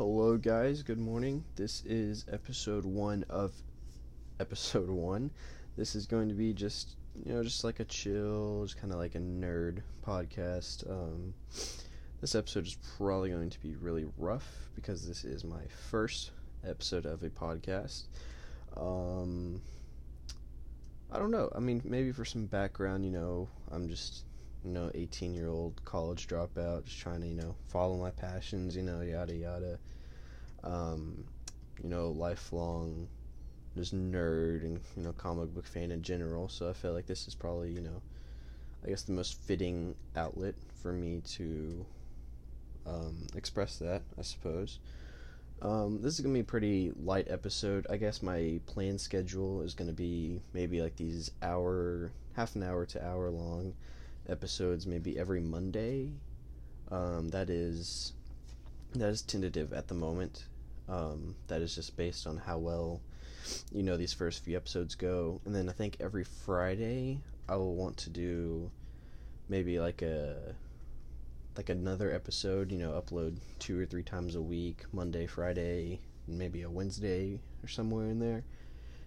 Hello, guys. Good morning. This is episode one of episode one. This is going to be just, you know, just like a chill, just kind of like a nerd podcast. Um, this episode is probably going to be really rough because this is my first episode of a podcast. Um, I don't know. I mean, maybe for some background, you know, I'm just you know, 18 year old college dropout, just trying to, you know, follow my passions, you know, yada yada. Um, you know, lifelong just nerd and, you know, comic book fan in general. So I feel like this is probably, you know, I guess the most fitting outlet for me to um, express that, I suppose. Um, this is gonna be a pretty light episode. I guess my planned schedule is gonna be maybe like these hour, half an hour to hour long episodes maybe every Monday. Um, that is that is tentative at the moment. Um, that is just based on how well you know these first few episodes go, and then I think every Friday I will want to do maybe like a like another episode. You know, upload two or three times a week, Monday, Friday, maybe a Wednesday or somewhere in there,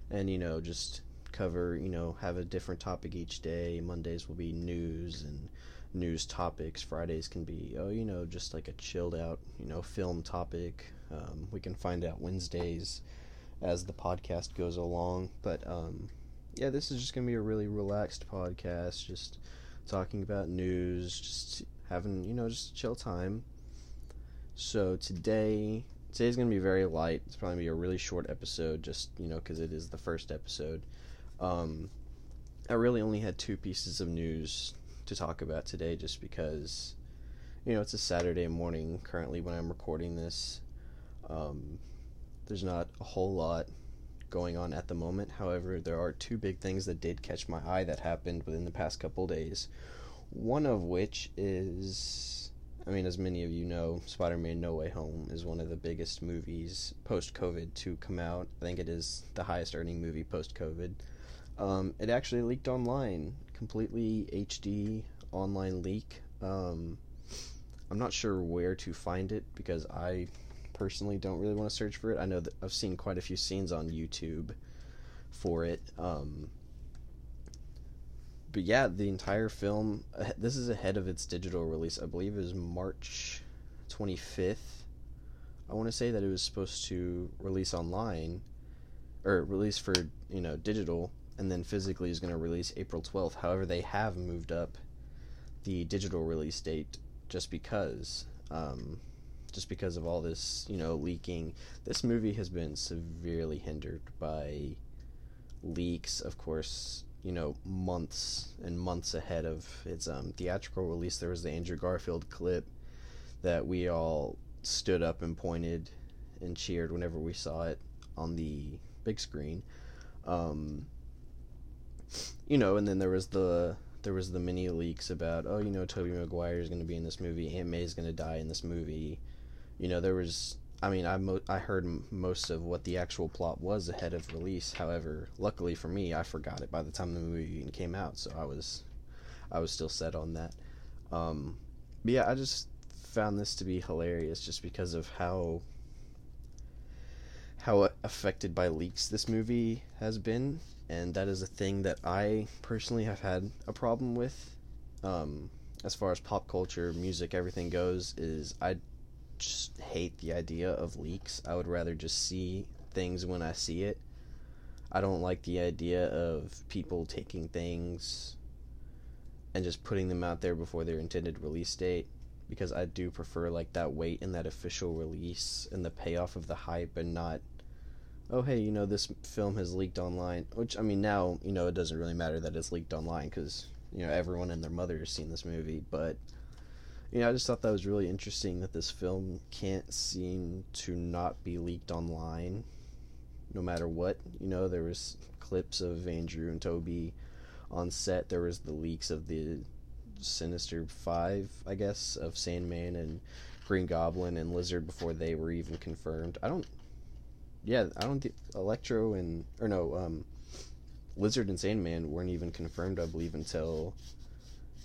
and you know just cover, you know, have a different topic each day. Mondays will be news and news topics. Fridays can be, oh, you know, just like a chilled out, you know, film topic. Um, we can find out Wednesdays as the podcast goes along. But um, yeah, this is just going to be a really relaxed podcast, just talking about news, just having, you know, just chill time. So today, today's going to be very light. It's probably going to be a really short episode, just, you know, because it is the first episode. Um, I really only had two pieces of news to talk about today just because, you know, it's a Saturday morning currently when I'm recording this. Um, there's not a whole lot going on at the moment. However, there are two big things that did catch my eye that happened within the past couple days. One of which is, I mean, as many of you know, Spider Man No Way Home is one of the biggest movies post COVID to come out. I think it is the highest earning movie post COVID. Um, it actually leaked online, completely HD online leak. Um, I'm not sure where to find it because I personally don't really want to search for it. I know that I've seen quite a few scenes on YouTube for it. Um, but yeah, the entire film. Uh, this is ahead of its digital release. I believe is March 25th. I want to say that it was supposed to release online, or release for you know digital and then physically is going to release April 12th. However, they have moved up the digital release date just because um, just because of all this, you know, leaking. This movie has been severely hindered by leaks, of course, you know, months and months ahead of its um, theatrical release. There was the Andrew Garfield clip that we all stood up and pointed and cheered whenever we saw it on the big screen. Um, you know, and then there was the there was the mini leaks about oh you know Tobey Maguire is going to be in this movie, Aunt May is going to die in this movie. You know there was I mean I mo- I heard m- most of what the actual plot was ahead of release. However, luckily for me, I forgot it by the time the movie even came out, so I was I was still set on that. Um, but yeah, I just found this to be hilarious just because of how how affected by leaks this movie has been and that is a thing that I personally have had a problem with. Um, as far as pop culture, music, everything goes, is I just hate the idea of leaks. I would rather just see things when I see it. I don't like the idea of people taking things and just putting them out there before their intended release date because I do prefer like that wait and that official release and the payoff of the hype and not oh hey you know this film has leaked online which i mean now you know it doesn't really matter that it's leaked online because you know everyone and their mother has seen this movie but you know i just thought that was really interesting that this film can't seem to not be leaked online no matter what. You know there was clips of andrew and tobey on set. There was the leaks of the sinister five i guess of sandman and green goblin and lizard before they were even confirmed. I don't yeah, I don't think Electro and or no, um, Lizard and Sandman weren't even confirmed. I believe until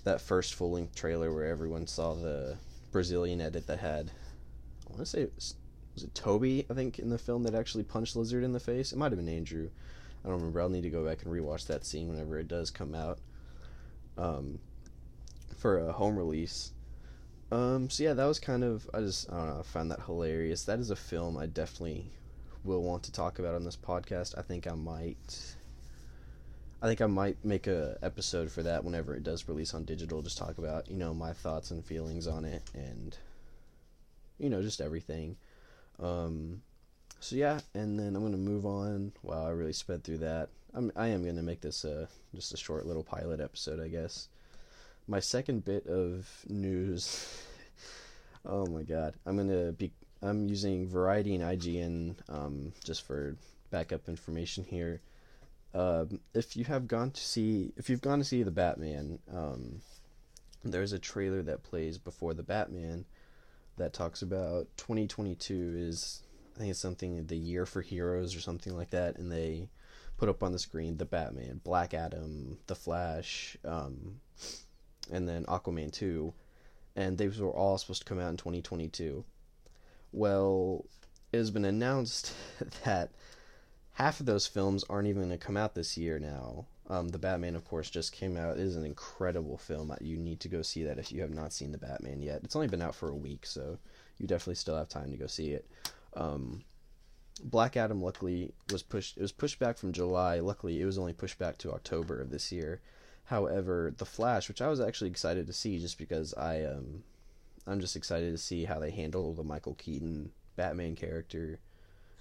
that first full length trailer where everyone saw the Brazilian edit that had I want to say it was it Tobey I think in the film that actually punched Lizard in the face. It might have been Andrew. I don't remember. I'll need to go back and rewatch that scene whenever it does come out. Um, for a home release. Um, so yeah, that was kind of I just I don't know, I found that hilarious. That is a film I definitely will want to talk about on this podcast. I think I might I think I might make a episode for that whenever it does release on digital. Just talk about you know my thoughts and feelings on it, and you know just everything. Um, so yeah, and then I'm gonna move on. Wow, I really sped through that. I'm I am gonna make this a just a short little pilot episode, I guess. My second bit of news. oh my god, I'm gonna be. I'm using Variety and IGN um, just for backup information here. Um, if you have gone to see, if you've gone to see the Batman, um, there's a trailer that plays before the Batman that talks about 2022 is I think it's something the year for heroes or something like that, and they put up on the screen the Batman, Black Adam, the Flash, um, and then Aquaman 2, and these were all supposed to come out in 2022. Well, it has been announced that half of those films aren't even going to come out this year now. Um, the Batman, of course, just came out. It is an incredible film. You need to go see that if you have not seen the Batman yet. It's only been out for a week, so you definitely still have time to go see it. Um, Black Adam, luckily, was pushed. It was pushed back from July. Luckily, it was only pushed back to October of this year. However, The Flash, which I was actually excited to see, just because I um, I'm just excited to see how they handle the Michael Keaton Batman character,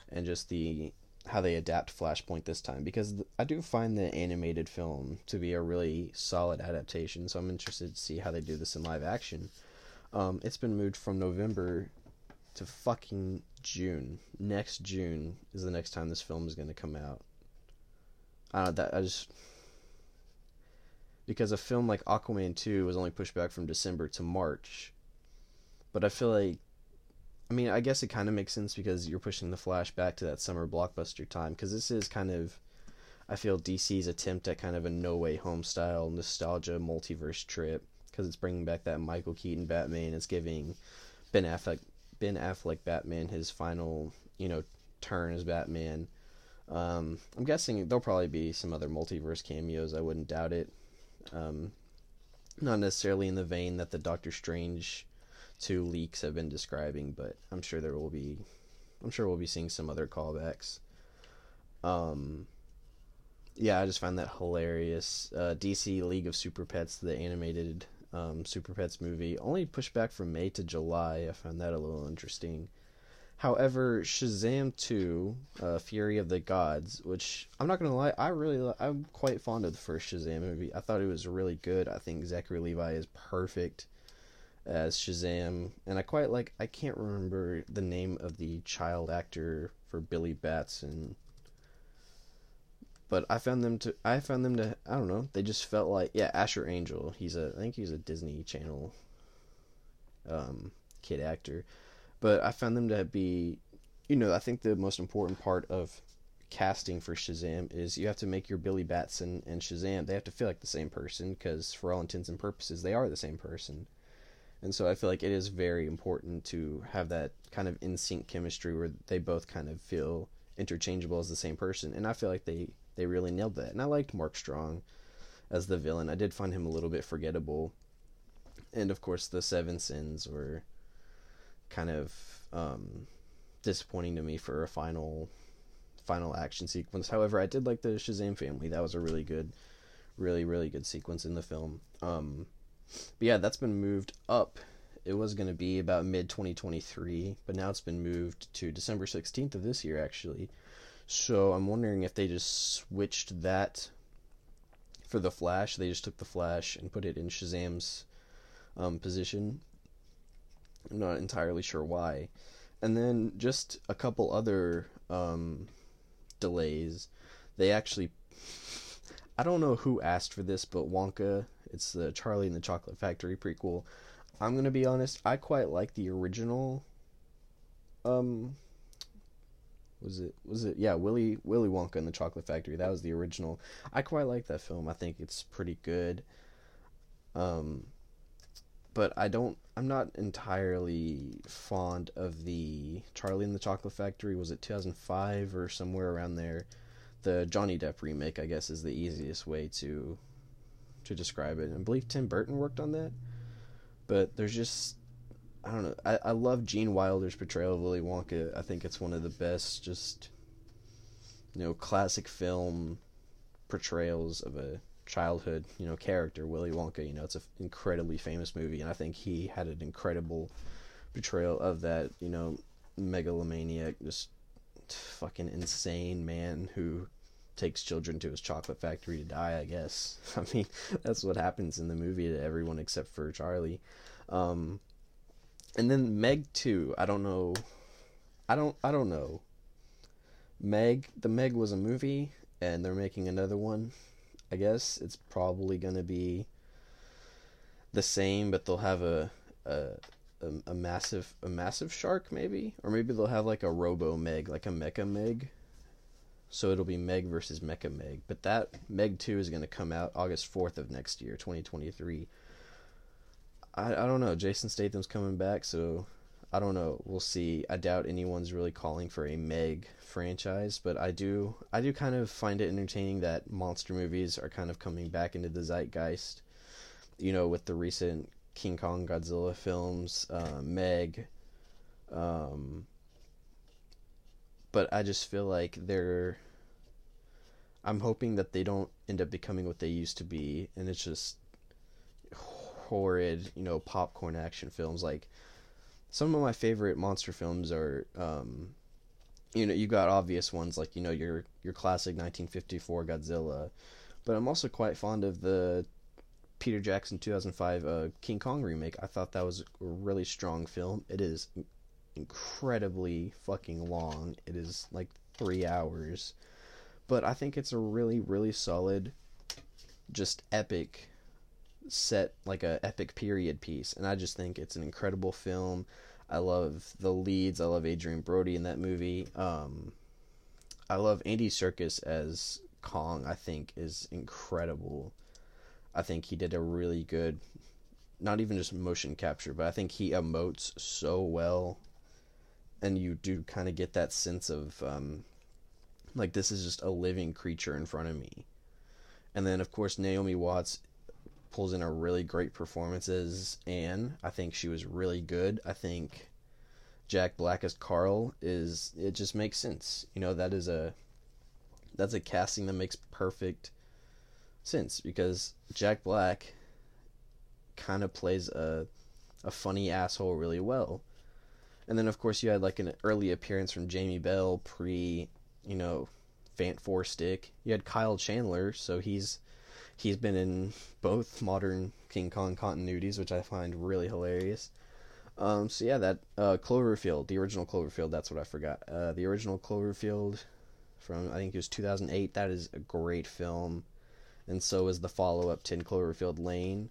and just the how they adapt Flashpoint this time because I do find the animated film to be a really solid adaptation. So I'm interested to see how they do this in live action. Um, it's been moved from November to fucking June. Next June is the next time this film is going to come out. I don't that I just because a film like Aquaman 2 was only pushed back from December to March. But I feel like I mean, I guess it kind of makes sense because you're pushing the Flash back to that summer blockbuster time because this is kind of I feel DC's attempt at kind of a No Way Home style nostalgia multiverse trip because it's bringing back that Michael Keaton Batman. It's giving Ben Affleck Ben Affleck Batman his final you know turn as Batman. Um, I'm guessing there'll probably be some other multiverse cameos. I wouldn't doubt it. Um, not necessarily in the vein that the Doctor Strange two leaks have been describing, but I'm sure there will be. I'm sure we'll be seeing some other callbacks. Um, yeah, I just find that hilarious. Uh, DC League of Super Pets, the animated um, Super Pets movie, only pushed back from May to July. I found that a little interesting. However, Shazam 2, uh, Fury of the Gods, which I'm not gonna lie, I really I'm quite fond of the first Shazam movie. I thought it was really good. I think Zachary Levi is perfect as Shazam, and I quite like. I can't remember the name of the child actor for Billy Batson, but I found them to. I found them to. I don't know. They just felt like yeah, Asher Angel. He's a. I think he's a Disney Channel um, kid actor, but I found them to be. You know, I think the most important part of casting for Shazam is you have to make your Billy Batson and Shazam. They have to feel like the same person because, for all intents and purposes, they are the same person. And so I feel like it is very important to have that kind of in sync chemistry where they both kind of feel interchangeable as the same person. And I feel like they, they really nailed that. And I liked Mark Strong as the villain. I did find him a little bit forgettable. And of course, the Seven Sins were kind of um, disappointing to me for a final final action sequence. However, I did like the Shazam family. That was a really good, really really good sequence in the film. Um, but yeah, that's been moved up. It was going to be about mid 2023, but now it's been moved to December 16th of this year, actually. So I'm wondering if they just switched that for the Flash. They just took the Flash and put it in Shazam's um, position. I'm not entirely sure why. And then just a couple other um, delays. They actually. I don't know who asked for this, but Wonka it's the Charlie and the Chocolate Factory prequel. I'm gonna be honest, I quite like the original. Um, was it was it yeah Willy Willy Wonka and the Chocolate Factory? That was the original. I quite like that film. I think it's pretty good. Um, but I don't. I'm not entirely fond of the Charlie and the Chocolate Factory. Was it 2005 or somewhere around there? The Johnny Depp remake, I guess, is the easiest way to to describe it. I believe Tim Burton worked on that, but there's just I don't know. I, I love Gene Wilder's portrayal of Willy Wonka. I think it's one of the best, just you know, classic film portrayals of a childhood, you know, character, Willy Wonka. You know, it's an incredibly famous movie, and I think he had an incredible portrayal of that, you know, megalomaniac, just fucking insane man who takes children to his chocolate factory to die. I guess. I mean, that's what happens in the movie to everyone except for Charlie. Um, and then Meg two. I don't know. I don't. I don't know. Meg. The Meg was a movie, and they're making another one. I guess it's probably gonna be the same, but they'll have a a a, a massive a massive shark maybe, or maybe they'll have like a Robo Meg, like a Mecha Meg. So it'll be Meg versus Mecha Meg, but that Meg two is gonna come out August fourth of next year, twenty twenty three. I I don't know. Jason Statham's coming back, so I don't know. We'll see. I doubt anyone's really calling for a Meg franchise, but I do I do kind of find it entertaining that monster movies are kind of coming back into the zeitgeist. You know, with the recent King Kong Godzilla films, uh, Meg. Um, but I just feel like they're. I'm hoping that they don't end up becoming what they used to be, and it's just horrid, you know, popcorn action films like some of my favorite monster films are um, you know you got obvious ones like you know your your classic 1954 Godzilla, but I'm also quite fond of the Peter Jackson 2005 uh, King Kong remake. I thought that was a really strong film. It is incredibly fucking long. It is like three hours, but I think it's a really really solid, just epic set like a epic period piece. And i just think it's an incredible film. I love the leads. I love adrien brody in that movie. Um, i love andy serkis as kong i think is incredible. I think he did a really good not even just motion capture but i think he emotes so well and you do kind of get that sense of um, like this is just a living creature in front of me and then of course naomi watts pulls in a really great performance as Anne. I think she was really good. I think Jack Black as Carl is it just makes sense. You know, that is a that's a casting that makes perfect sense because Jack Black kind of plays a a funny asshole really well. And then of course you had like an early appearance from Jamie Bell pre, you know, Fant4stic. You had Kyle Chandler, so he's he's been in both modern King Kong continuities, which I find really hilarious. Um, so yeah, that uh, Cloverfield, the original Cloverfield, that's what I forgot. Uh, the original Cloverfield from I think it was 2008. That is a great film, and so is the follow-up 10 Cloverfield Lane.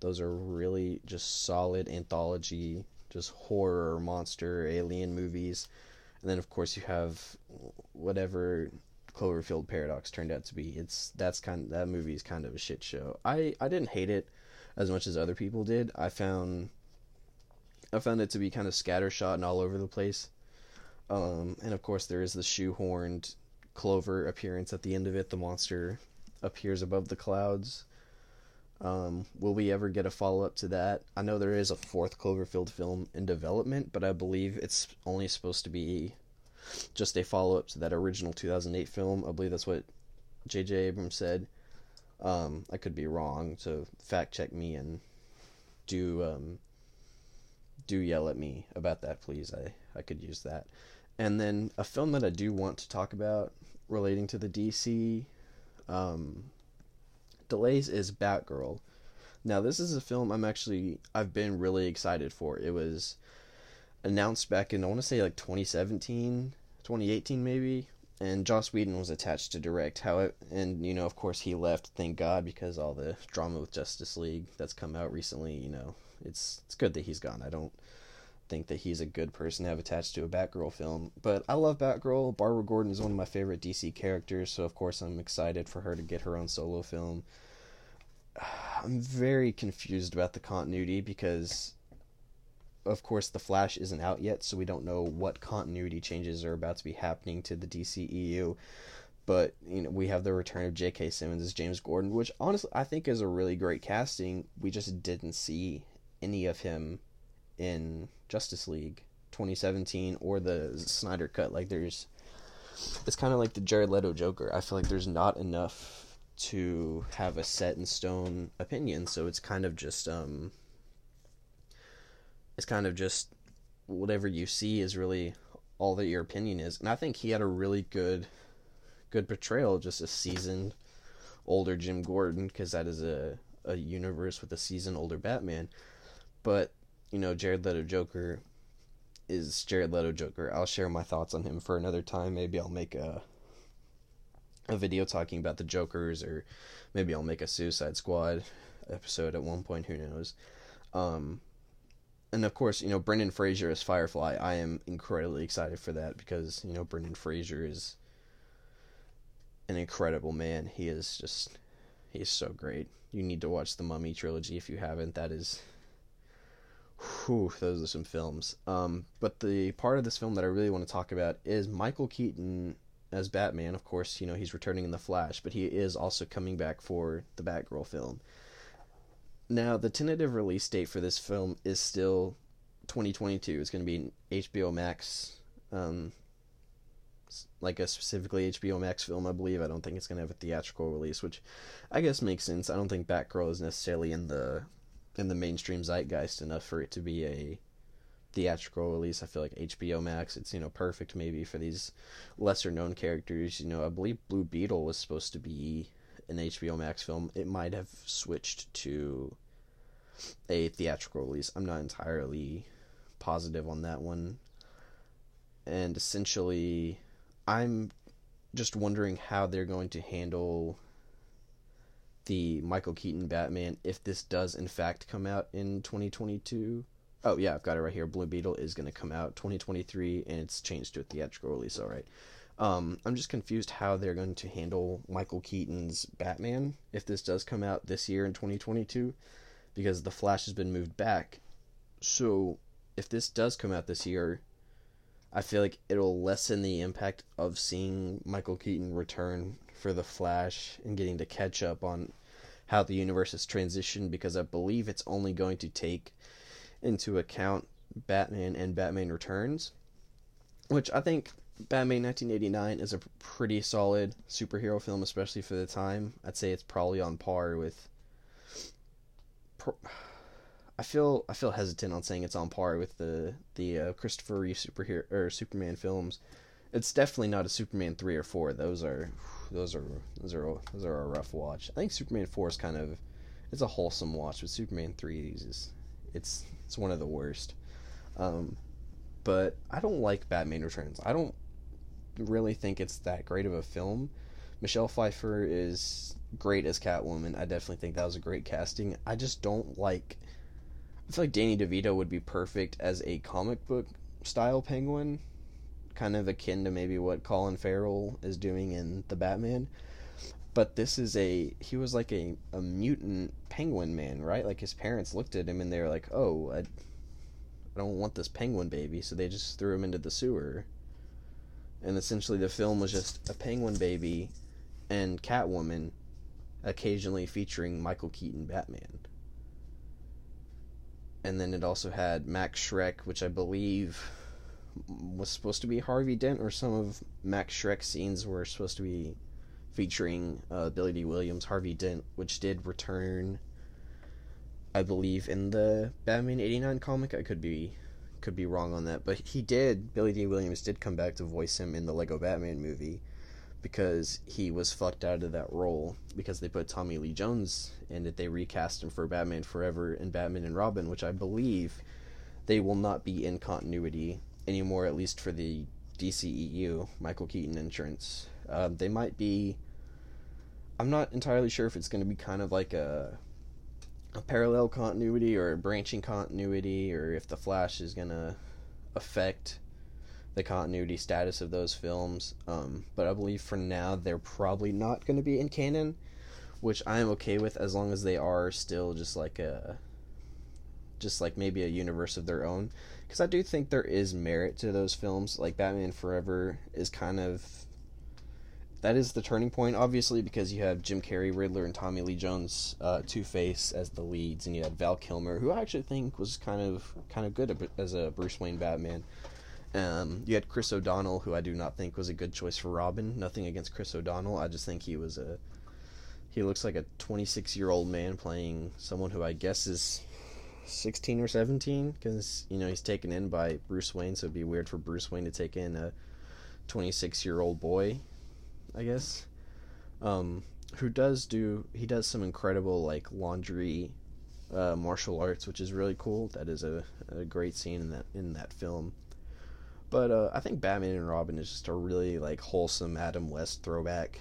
Those are really just solid anthology, just horror, monster, alien movies. And then of course you have whatever Cloverfield Paradox turned out to be. It's that's kind of, that movie is kind of a shit show. I I didn't hate it as much as other people did. I found I found it to be kind of scattershot and all over the place. Um, and of course there is the shoehorned Clover appearance at the end of it. The monster appears above the clouds. Um, will we ever get a follow up to that? I know there is a fourth Cloverfield film in development, but I believe it's only supposed to be just a follow up to that original 2008 film. I believe that's what J.J. Abrams said. Um, I could be wrong, so fact check me and do um, do yell at me about that, please. I I could use that. And then a film that I do want to talk about relating to the DC um, delays is Batgirl. Now this is a film I'm actually I've been really excited for. It was announced back in I want to say like 2017, 2018 maybe, and Joss Whedon was attached to direct. How it, and you know of course he left. Thank God because all the drama with Justice League that's come out recently. You know it's it's good that he's gone. I don't think that he's a good person to have attached to a Batgirl film. But I love Batgirl. Barbara Gordon is one of my favorite DC characters, so of course I'm excited for her to get her own solo film. I'm very confused about the continuity because of course the Flash isn't out yet, so we don't know what continuity changes are about to be happening to the DCEU. But you know, we have the return of J.K. Simmons as James Gordon, which honestly I think is a really great casting. We just didn't see any of him in Justice League 2017 or the Snyder cut. Like there's it's kind of like the Jared Leto Joker. I feel like there's not enough to have a set in stone opinion, so it's kind of just um it's kind of just whatever you see is really all that your opinion is. And I think he had a really good good portrayal, just a seasoned older Jim Gordon, because that is a a universe with a seasoned older Batman. But you know, Jared Leto Joker is Jared Leto Joker. I'll share my thoughts on him for another time. Maybe I'll make a a video talking about the Jokers, or maybe I'll make a Suicide Squad episode at one point. Who knows? Um, and of course, you know Brendan Fraser as Firefly. I am incredibly excited for that because you know Brendan Fraser is an incredible man. He is just he's so great. You need to watch the Mummy trilogy if you haven't. That is whew, those are some films. Um, but the part of this film that I really want to talk about is Michael Keaton as Batman. Of course, you know he's returning in the Flash, but he is also coming back for the Batgirl film. Now, the tentative release date for this film is still 2022. It's going to be an HBO Max, um, like a specifically HBO Max film, I believe. I don't think it's going to have a theatrical release, which I guess makes sense. I don't think Batgirl is necessarily in the in the mainstream zeitgeist enough for it to be a theatrical release. I feel like HBO Max, it's you know perfect maybe for these lesser known characters. You know, I believe Blue Beetle was supposed to be an HBO Max film, it might have switched to a theatrical release. I'm not entirely positive on that one. And essentially, I'm just wondering how they're going to handle the Michael Keaton Batman if this does in fact come out in 2022. Oh yeah, I've got it right here. Blue Beetle is going to come out 2023 and it's changed to a theatrical release, all right. Um, I'm just confused how they're going to handle Michael Keaton's Batman if this does come out this year in 2022, because The Flash has been moved back. So, if this does come out this year, I feel like it'll lessen the impact of seeing Michael Keaton return for The Flash and getting to catch up on how the universe has transitioned, because I believe it's only going to take into account Batman and Batman Returns, which I think Batman 1989 is a pretty solid superhero film, especially for the time. I'd say it's probably on par with. I feel I feel hesitant on saying it's on par with the the uh, Christopher Reeve superhero or Superman films. It's definitely not a Superman three or four. Those are those are those are those are a rough watch. I think Superman four is kind of it's a wholesome watch, but Superman three is it's it's one of the worst. Um, but I don't like Batman Returns. I don't really think it's that great of a film. Michelle Pfeiffer is great as Catwoman. I definitely think that was a great casting. I just don't like. I feel like Danny DeVito would be perfect as a comic book style penguin, kind of akin to maybe what Colin Farrell is doing in The Batman. But this is a. He was like a, a mutant penguin man, right? Like his parents looked at him and they were like, oh, I, I don't want this penguin baby. So they just threw him into the sewer and essentially the film was just a penguin baby and Catwoman occasionally featuring Michael Keaton Batman. And then it also had Max Shreck, which I believe was supposed to be Harvey Dent, or some of Max Shreck's scenes were supposed to be featuring uh, Billy Dee Williams, Harvey Dent, which did return, I believe, in the Batman 89 comic. I could be could be wrong on that, but he did. Billy Dee Williams did come back to voice him in the Lego Batman movie because he was fucked out of that role because they put Tommy Lee Jones in it. They recast him for Batman Forever and Batman and Robin, which I believe they will not be in continuity anymore, at least for the DCEU Michael Keaton entrance. Um, they might be. I'm not entirely sure if it's going to be kind of like a a parallel continuity or a branching continuity, or if the Flash is gonna affect the continuity status of those films. Um, but I believe for now they're probably not going to be in canon, which I am okay with as long as they are still just like a just like maybe a universe of their own because I do think there is merit to those films. Like Batman Forever is kind of that is the turning point obviously because you have Jim Carrey Riddler and Tommy Lee Jones uh, Two Face as the leads and you had Val Kilmer who I actually think was kind of kind of good as a Bruce Wayne Batman. Um, you had Chris O'Donnell who I do not think was a good choice for Robin. Nothing against Chris O'Donnell. I just think he was a he looks like a 26 year old man playing someone who I guess is 16 or 17 because you know he's taken in by Bruce Wayne, so it'd be weird for Bruce Wayne to take in a 26 year old boy, I guess. Um, who does do he does some incredible like laundry uh, martial arts, which is really cool. That is a, a great scene in that in that film. But uh, I think Batman and Robin is just a really like wholesome Adam West throwback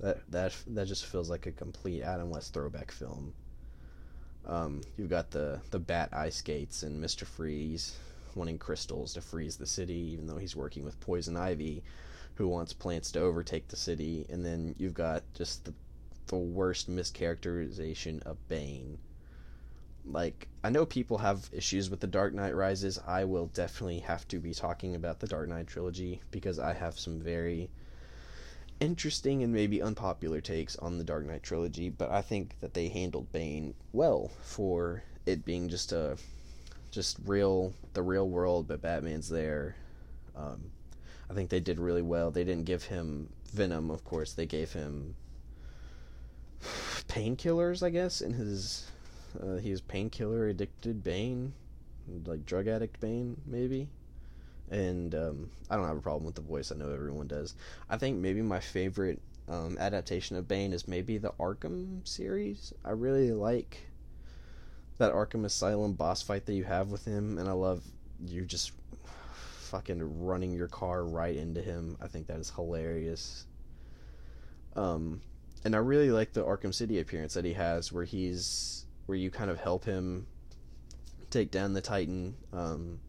that that that just feels like a complete Adam West throwback film. Um, you've got the the bat ice skates and Mister Freeze wanting crystals to freeze the city, even though he's working with Poison Ivy, who wants plants to overtake the city. And then you've got just the the worst mischaracterization of Bane. Like I know people have issues with the Dark Knight Rises. I will definitely have to be talking about the Dark Knight trilogy because I have some very interesting and maybe unpopular takes on the Dark Knight trilogy, but I think that they handled Bane well for it being just a just real the real world, but Batman's there. Um, I think they did really well. They didn't give him Venom, of course. They gave him painkillers, I guess, in his uh, he was painkiller addicted Bane, like drug addict Bane, maybe and um, I don't have a problem with the voice. I know everyone does. I think maybe my favorite um, adaptation of Bane is maybe the Arkham series. I really like that Arkham Asylum boss fight that you have with him, and I love you just fucking running your car right into him. I think that is hilarious. Um, and I really like the Arkham City appearance that he has, where he's where you kind of help him take down the Titan. Um,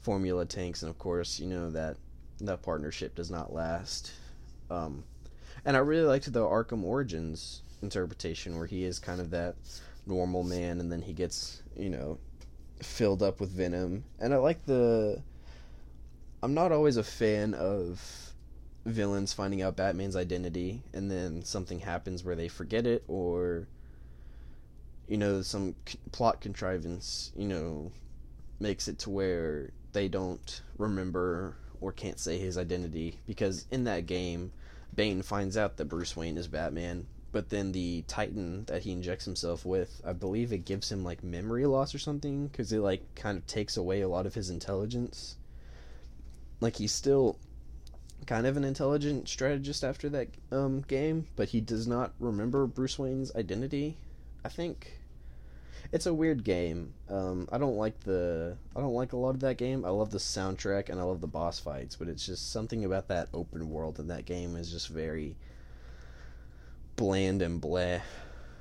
formula tanks, and of course, you know that that partnership does not last. Um, and I really liked the Arkham Origins interpretation, where he is kind of that normal man, and then he gets you know filled up with venom. And I like the. I'm not always a fan of villains finding out Batman's identity, and then something happens where they forget it, or you know some c- plot contrivance, you know, makes it to where they don't remember or can't say his identity because in that game, Bane finds out that Bruce Wayne is Batman, but then the Titan that he injects himself with, I believe it gives him like memory loss or something because it like kind of takes away a lot of his intelligence. Like he's still kind of an intelligent strategist after that um, game, but he does not remember Bruce Wayne's identity. I think it's a weird game. Um, I don't like the I don't like a lot of that game. I love the soundtrack and I love the boss fights, but it's just something about that open world in that game is just very bland and bleh.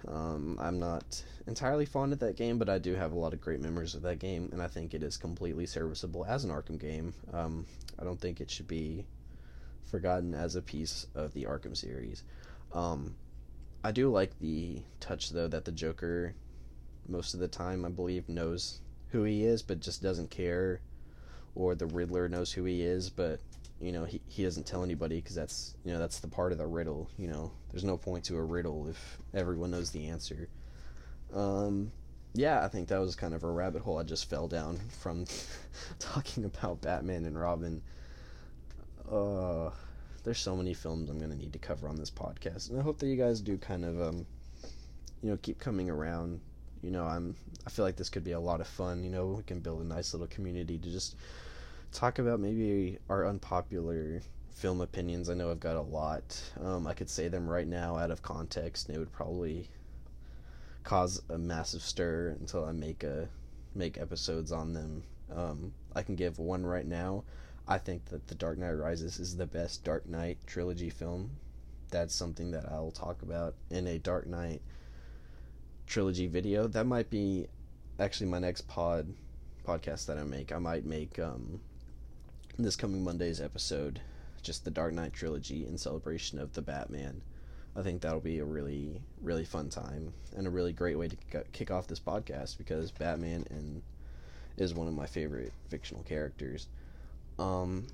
Um, I'm not entirely fond of that game, but I do have a lot of great memories of that game, and I think it is completely serviceable as an Arkham game. Um, I don't think it should be forgotten as a piece of the Arkham series. Um, I do like the touch though that the Joker most of the time, I believe, knows who he is, but just doesn't care. Or the Riddler knows who he is, but you know he he doesn't tell anybody because that's you know that's the part of the riddle. You know, there's no point to a riddle if everyone knows the answer. Um, yeah, I think that was kind of a rabbit hole I just fell down from talking about Batman and Robin. Uh, there's so many films I'm gonna need to cover on this podcast, and I hope that you guys do kind of um, you know, keep coming around you know, I'm I feel like this could be a lot of fun. You know, we can build a nice little community to just talk about maybe our unpopular film opinions. I know I've got a lot. Um, I could say them right now out of context, and it would probably cause a massive stir until I make a make episodes on them. Um, I can give one right now. I think that The Dark Knight Rises is the best Dark Knight trilogy film. That's something that I'll talk about in a Dark Knight trilogy video. That might be actually my next pod podcast that I make. I might make um, this coming Monday's episode just the Dark Knight trilogy in celebration of the Batman I think that'll be a really really fun time and a really great way to kick off this podcast because Batman and is one of my favorite fictional characters. Um,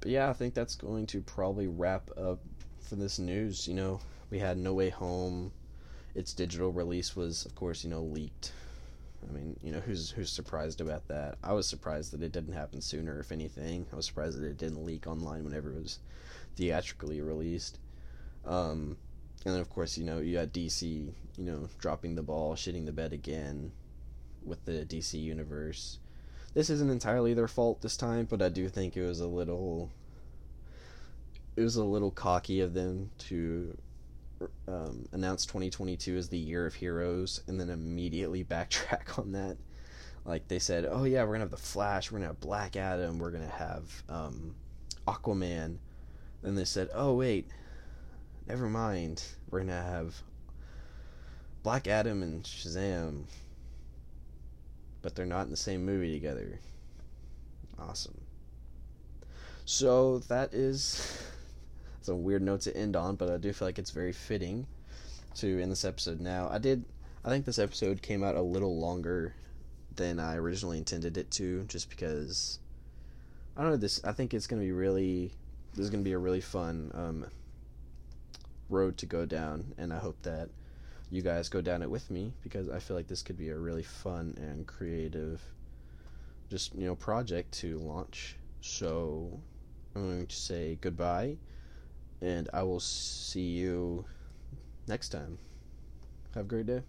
but yeah, I think that's going to probably wrap up for this news. You know, we had No Way Home. Its digital release was, of course, you know, leaked. I mean, you know, who's who's surprised about that? I was surprised that it didn't happen sooner. If anything, I was surprised that it didn't leak online whenever it was theatrically released. Um, and then, of course, you know, you had DC, you know, dropping the ball, shitting the bed again with the DC universe. This isn't entirely their fault this time, but I do think it was a little it was a little cocky of them to um, announce 2022 as the year of heroes and then immediately backtrack on that. Like they said, oh yeah, we're gonna have the Flash, we're gonna have Black Adam, we're gonna have um, Aquaman. Then they said, oh wait, never mind, we're gonna have Black Adam and Shazam, but they're not in the same movie together. Awesome. So that is it's a weird note to end on, but I do feel like it's very fitting to end this episode now. I did I think this episode came out a little longer than I originally intended it to, just because I don't know this I think it's gonna be really this is gonna be a really fun um, road to go down and I hope that you guys go down it with me because I feel like this could be a really fun and creative just you know project to launch. So I'm going to say goodbye and I will see you next time. Have a great day.